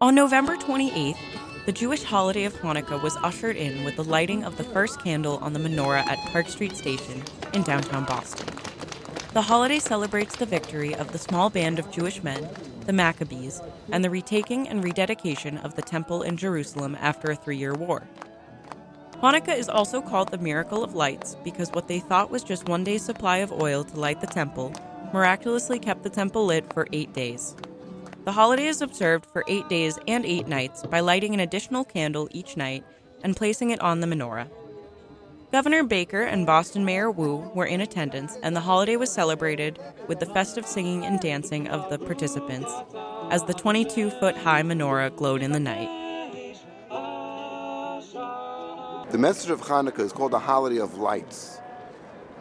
On November 28th, the Jewish holiday of Hanukkah was ushered in with the lighting of the first candle on the menorah at Park Street Station in downtown Boston. The holiday celebrates the victory of the small band of Jewish men, the Maccabees, and the retaking and rededication of the temple in Jerusalem after a three year war. Hanukkah is also called the Miracle of Lights because what they thought was just one day's supply of oil to light the temple miraculously kept the temple lit for eight days. The holiday is observed for eight days and eight nights by lighting an additional candle each night and placing it on the menorah. Governor Baker and Boston Mayor Wu were in attendance, and the holiday was celebrated with the festive singing and dancing of the participants as the 22 foot high menorah glowed in the night. The message of Hanukkah is called the holiday of lights.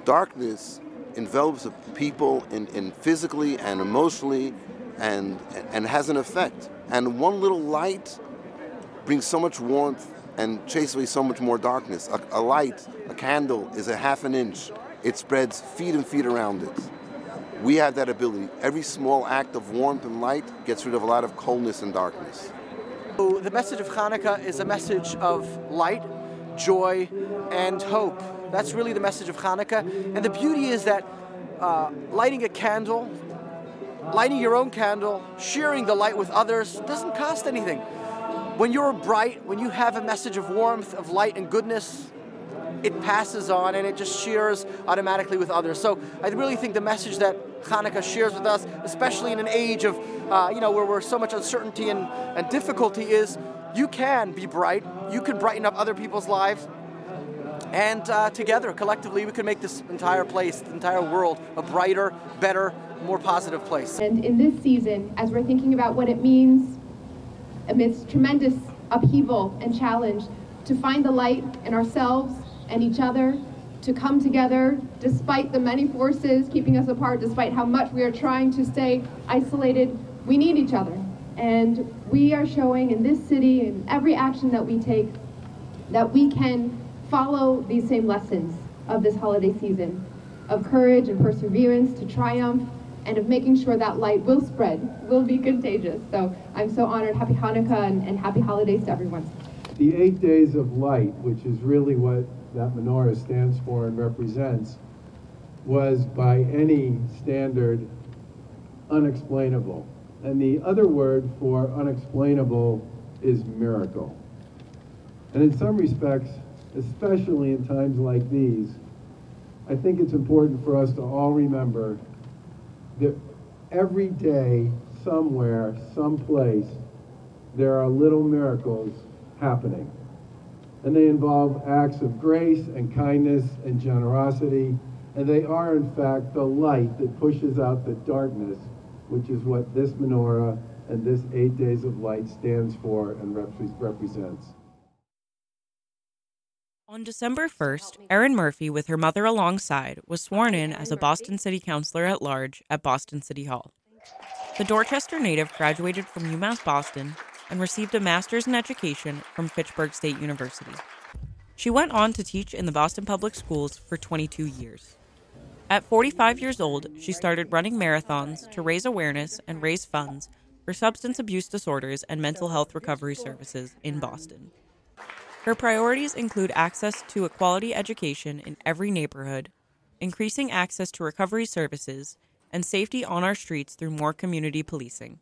Darkness envelops people in, in physically and emotionally and, and has an effect. And one little light brings so much warmth and chase away so much more darkness. A, a, light, a candle, is a half an inch. It spreads feet and feet around it. We have that ability. Every small act of warmth and light gets rid of a lot of coldness and darkness. So the message of Hanukkah is a message of light, joy, and hope. That's really the message of Hanukkah. And the beauty is that uh, lighting a candle, lighting your own candle, sharing the light with others doesn't cost anything when you're bright, when you have a message of warmth, of light and goodness, it passes on and it just shares automatically with others. So I really think the message that Hanukkah shares with us, especially in an age of, uh, you know, where we're so much uncertainty and, and difficulty, is you can be bright. You can brighten up other people's lives. And uh, together, collectively, we can make this entire place, the entire world, a brighter, better, more positive place. And in this season, as we're thinking about what it means amidst tremendous upheaval and challenge, to find the light in ourselves and each other, to come together despite the many forces keeping us apart, despite how much we are trying to stay isolated. We need each other. And we are showing in this city, in every action that we take, that we can follow these same lessons of this holiday season of courage and perseverance to triumph and of making sure that light will spread, will be contagious. So I'm so honored. Happy Hanukkah and, and happy holidays to everyone. The eight days of light, which is really what that menorah stands for and represents, was by any standard unexplainable. And the other word for unexplainable is miracle. And in some respects, especially in times like these, I think it's important for us to all remember that every day, somewhere, someplace, there are little miracles happening. And they involve acts of grace and kindness and generosity. And they are, in fact, the light that pushes out the darkness, which is what this menorah and this eight days of light stands for and rep- represents. On December 1st, Erin Murphy, with her mother alongside, was sworn in as a Boston City Councilor at Large at Boston City Hall. The Dorchester native graduated from UMass Boston and received a master's in education from Fitchburg State University. She went on to teach in the Boston Public Schools for 22 years. At 45 years old, she started running marathons to raise awareness and raise funds for substance abuse disorders and mental health recovery services in Boston. Her priorities include access to a quality education in every neighborhood, increasing access to recovery services, and safety on our streets through more community policing.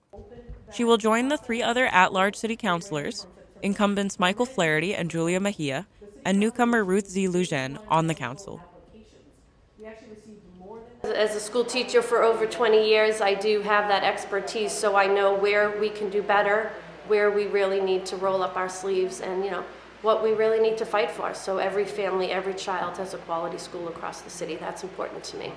She will join the three other at large city councilors, incumbents Michael Flaherty and Julia Mejia, and newcomer Ruthzee Louijeune on the council. As a school teacher for over 20 years, I do have that expertise, so I know where we can do better, where we really need to roll up our sleeves, and you know, what we really need to fight for. So every family, every child has a quality school across the city. That's important to me.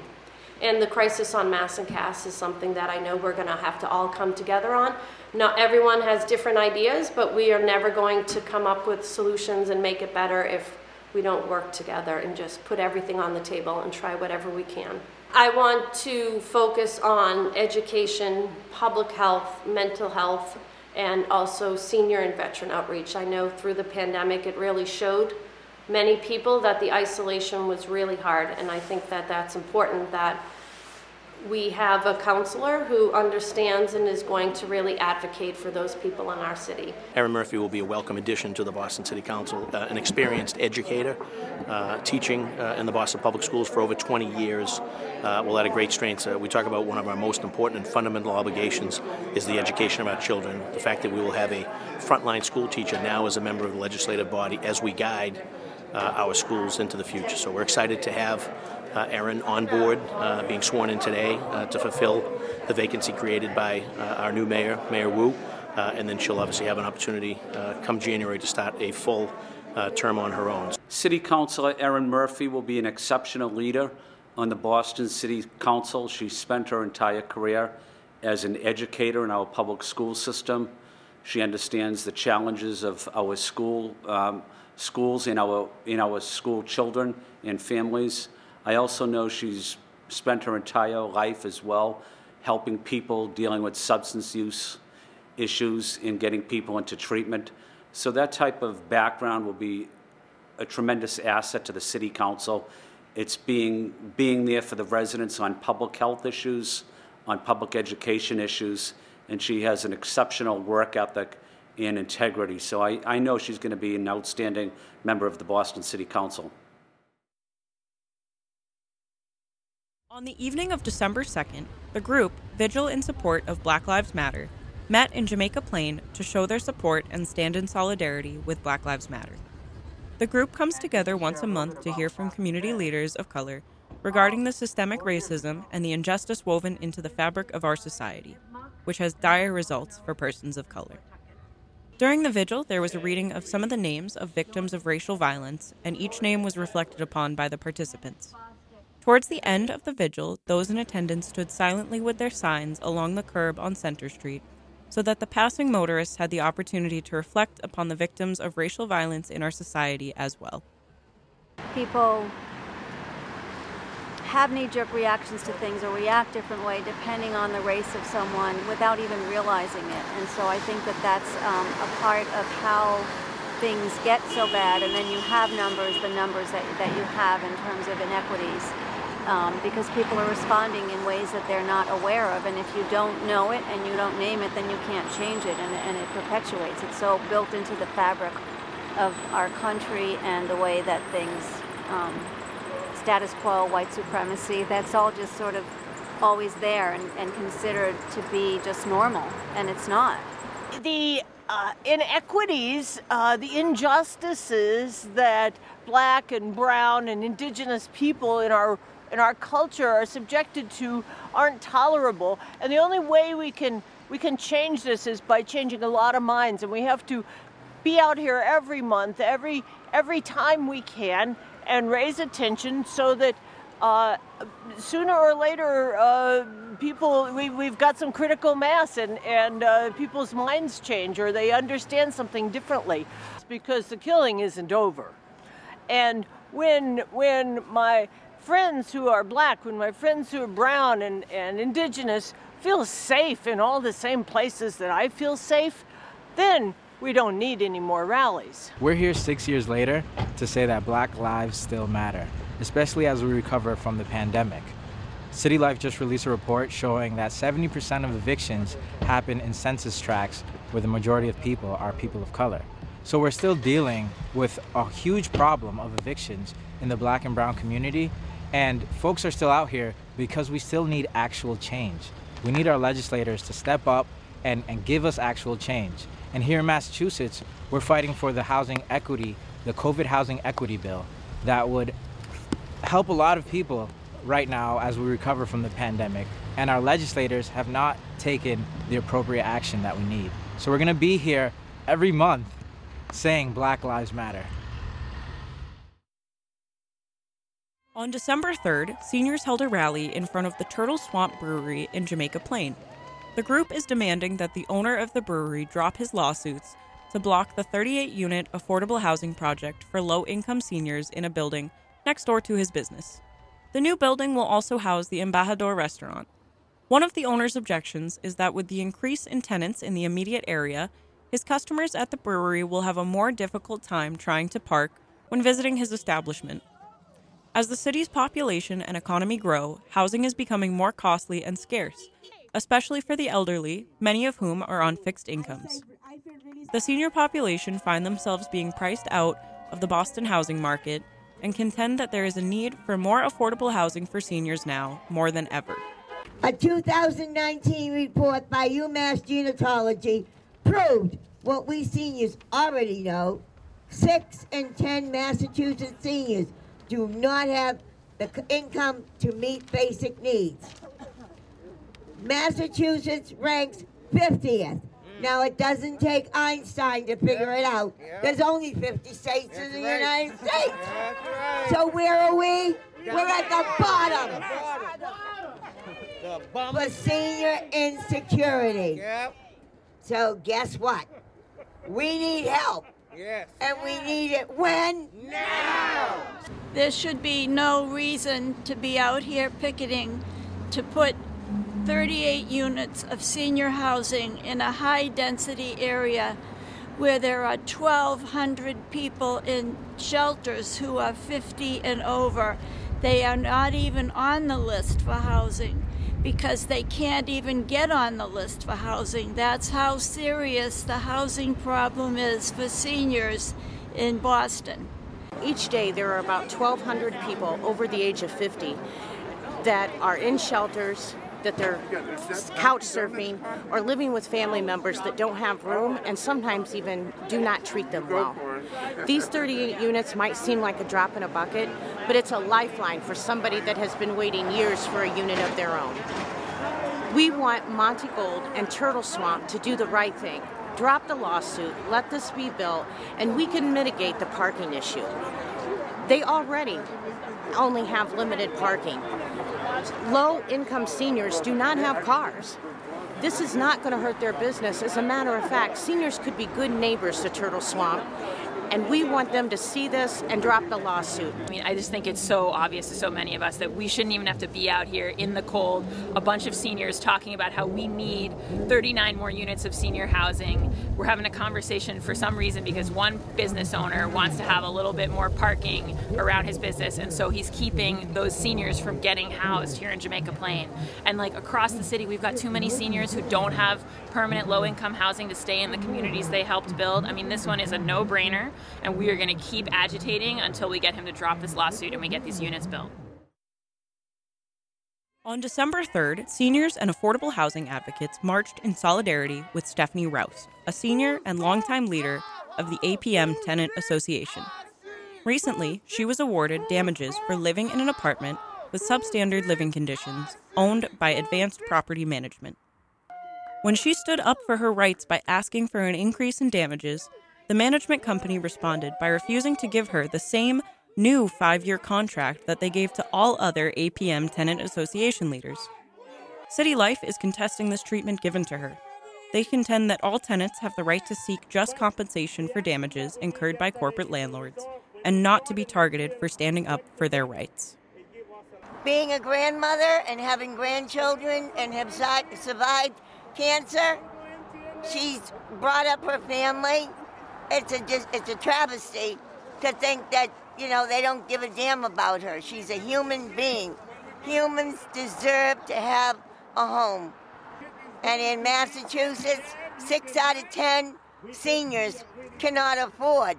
And the crisis on Mass and Cass is something that I know we're going to have to all come together on. Not everyone has different ideas, but we are never going to come up with solutions and make it better if we don't work together and just put everything on the table and try whatever we can. I want to focus on education, public health, mental health, and also senior and veteran outreach. I know through the pandemic it really showed many people that the isolation was really hard, and I think that that's important that we have a councilor who understands and is going to really advocate for those people in our city. Erin Murphy will be a welcome addition to the Boston City Council, uh, an experienced educator, uh, teaching uh, in the Boston Public Schools for over 20 years. Uh, will add a great strength. Uh, we talk about one of our most important and fundamental obligations is the education of our children. The fact that we will have a frontline school teacher now as a member of the legislative body as we guide uh, our schools into the future. So we're excited to have uh, Erin on board, uh, being sworn in today uh, to fulfill the vacancy created by uh, our new mayor, Mayor Wu. Uh, and then she'll obviously have an opportunity uh, come January to start a full term on her own. City Councilor Erin Murphy will be an exceptional leader on the Boston City Council. She spent her entire career as an educator in our public school system. She understands the challenges of our school um, schools in our in our school children and families. I also know she's spent her entire life as well helping people dealing with substance use issues and getting people into treatment. So that type of background will be a tremendous asset to the city council. It's being being there for the residents on public health issues, on public education issues, and she has an exceptional work ethic and integrity. So I, I know she's going to be an outstanding member of the Boston City Council. On the evening of December 2nd, the group, Vigil in Support of Black Lives Matter, met in Jamaica Plain to show their support and stand in solidarity with Black Lives Matter. The group comes together once a month to hear from community leaders of color regarding the systemic racism and the injustice woven into the fabric of our society, which has dire results for persons of color. During the vigil, there was a reading of some of the names of victims of racial violence, and each name was reflected upon by the participants. Towards the end of the vigil, those in attendance stood silently with their signs along the curb on Center Street so that the passing motorists had the opportunity to reflect upon the victims of racial violence in our society as well. People have knee jerk reactions to things or react different way depending on the race of someone without even realizing it. And so I think that that's um, a part of how things get so bad and then you have numbers, the numbers that, that you have in terms of inequities. Um, because people are responding in ways that they're not aware of. And if you don't know it and you don't name it, then you can't change it, and, and it perpetuates. It's so built into the fabric of our country and the way that things um, status quo, white supremacy, that's all just sort of always there and, and considered to be just normal, and it's not. The uh, inequities, uh, the injustices that black and brown and indigenous people in our in our culture are subjected to aren't tolerable, and the only way we can we can change this is by changing a lot of minds, and we have to be out here every month, every every time we can, and raise attention so that uh, sooner or later, uh, people we, we've got some critical mass and and uh, people's minds change or they understand something differently. Because the killing isn't over, and when when my friends who are black, when my friends who are brown and, and indigenous feel safe in all the same places that I feel safe, then we don't need any more rallies. We're here six years later to say that black lives still matter, especially as we recover from the pandemic. City Life just released a report showing that 70% of evictions happen in census tracts where the majority of people are people of color. So we're still dealing with a huge problem of evictions in the black and brown community, and folks are still out here because we still need actual change. We need our legislators to step up and, and give us actual change. And here in Massachusetts, we're fighting for the housing equity, the COVID housing equity bill that would help a lot of people right now as we recover from the pandemic. And our legislators have not taken the appropriate action that we need. So we're going to be here every month saying Black Lives Matter. On December 3rd, seniors held a rally in front of the Turtle Swamp Brewery in Jamaica Plain. The group is demanding that the owner of the brewery drop his lawsuits to block the 38 unit affordable housing project for low income seniors in a building next door to his business. The new building will also house the Embajador restaurant. One of the owner's objections is that with the increase in tenants in the immediate area, his customers at the brewery will have a more difficult time trying to park when visiting his establishment. As the city's population and economy grow, housing is becoming more costly and scarce, especially for the elderly, many of whom are on fixed incomes. The senior population find themselves being priced out of the Boston housing market and contend that there is a need for more affordable housing for seniors now more than ever. A 2019 report by UMass Gerontology proved what we seniors already know. Six in 10 Massachusetts seniors do not have the income to meet basic needs. Massachusetts ranks 50th. Mm. Now, it doesn't take Einstein to figure it out. There's only 50 states in the United States. So, where are we? We're at the bottom. The bottom. For senior insecurity. Yep. So, guess what? We need help. Yes. And we need it when? Now! There should be no reason to be out here picketing to put 38 units of senior housing in a high density area where there are 1,200 people in shelters who are 50 and over. They are not even on the list for housing because they can't even get on the list for housing. That's how serious the housing problem is for seniors in Boston. Each day, there are about 1,200 people over the age of 50 that are in shelters, that they're couch surfing, or living with family members that don't have room and sometimes even do not treat them well. These 38 units might seem like a drop in a bucket, but it's a lifeline for somebody that has been waiting years for a unit of their own. We want Montegold and Turtle Swamp to do the right thing drop the lawsuit, let this be built, and we can mitigate the parking issue. They already only have limited parking. Low income seniors do not have cars. This is not going to hurt their business. As a matter of fact, seniors could be good neighbors to Turtle Swamp and we want them to see this and drop the lawsuit. I mean, I just think it's so obvious to so many of us that we shouldn't even have to be out here in the cold, a bunch of seniors talking about how we need 39 more units of senior housing. We're having a conversation for some reason because one business owner wants to have a little bit more parking around his business, and so he's keeping those seniors from getting housed here in Jamaica Plain. And like across the city, we've got too many seniors who don't have permanent low income housing to stay in the communities they helped build. I mean, this one is a no brainer and we are going to keep agitating until we get him to drop this lawsuit and we get these units built. On December 3rd, seniors and affordable housing advocates marched in solidarity with Stephanie Rouse, a senior and longtime leader of the APM Tenant Association. Recently, she was awarded damages for living in an apartment with substandard living conditions owned by Advanced Property Management. When she stood up for her rights by asking for an increase in damages, the management company responded by refusing to give her the same new five year contract that they gave to all other APM tenant association leaders. City Life is contesting this treatment given to her. They contend that all tenants have the right to seek just compensation for damages incurred by corporate landlords and not to be targeted for standing up for their rights. Being a grandmother and having grandchildren and have survived cancer, she's brought up her family it's a just it's a travesty to think that you know they don't give a damn about her. She's a human being. Humans deserve to have a home. And in Massachusetts, six out of ten seniors cannot afford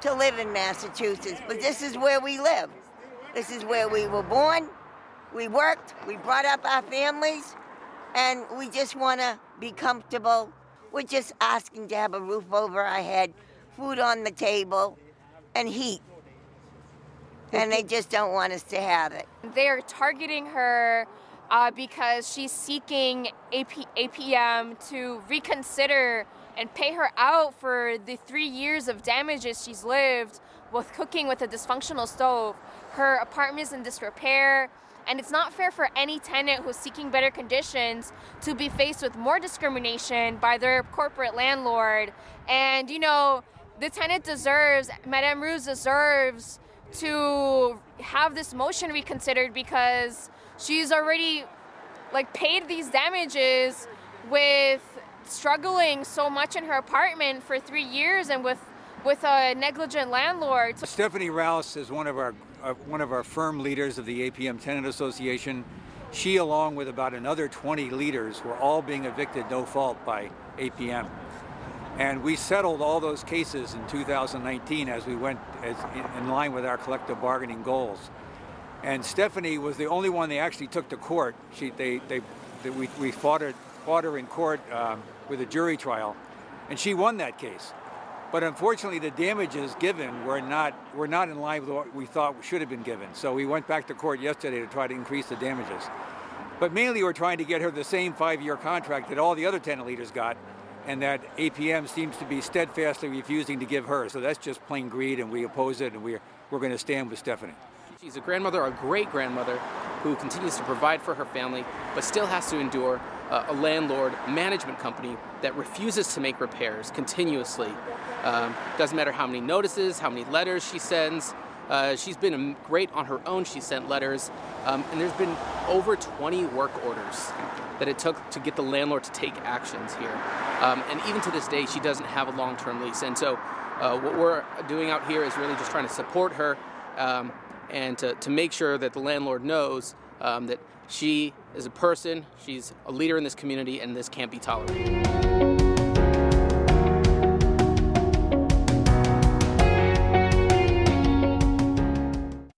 to live in Massachusetts. But this is where we live. This is where we were born. We worked. We brought up our families, and we just want to be comfortable. We're just asking to have a roof over our head food on the table, and heat. And they just don't want us to have it. They're targeting her uh, because she's seeking AP, APM to reconsider and pay her out for the three years of damages she's lived with cooking with a dysfunctional stove. Her apartment is in disrepair, and it's not fair for any tenant who's seeking better conditions to be faced with more discrimination by their corporate landlord. And, you know, the tenant deserves, Madame Ruse deserves to have this motion reconsidered because she's already like paid these damages with struggling so much in her apartment for three years and with with a negligent landlord. Stephanie Rouse is one of our uh, one of our firm leaders of the APM Tenant Association. She, along with about another 20 leaders, were all being evicted no fault by APM. And we settled all those cases in 2019 as we went as in, in line with our collective bargaining goals. And Stephanie was the only one they actually took to court. She, they, they, they we, we fought her, fought her in court um, with a jury trial, and she won that case. But unfortunately, the damages given were not were not in line with what we thought should have been given. So we went back to court yesterday to try to increase the damages. But mainly, we're trying to get her the same five-year contract that all the other tenant leaders got, and that APM seems to be steadfastly refusing to give her. So that's just plain greed, and we oppose it, and we're we're going to stand with Stephanie. She's a grandmother, a great grandmother, who continues to provide for her family, but still has to endure uh, a landlord management company that refuses to make repairs continuously. Um, doesn't matter how many notices, how many letters she sends. Uh, she's been great on her own. She sent letters, um, and there's been over 20 work orders that it took to get the landlord to take actions here. Um, and even to this day, she doesn't have a long-term lease. And so, uh, what we're doing out here is really just trying to support her um, and to, to make sure that the landlord knows um, that she is a person, she's a leader in this community, and this can't be tolerated.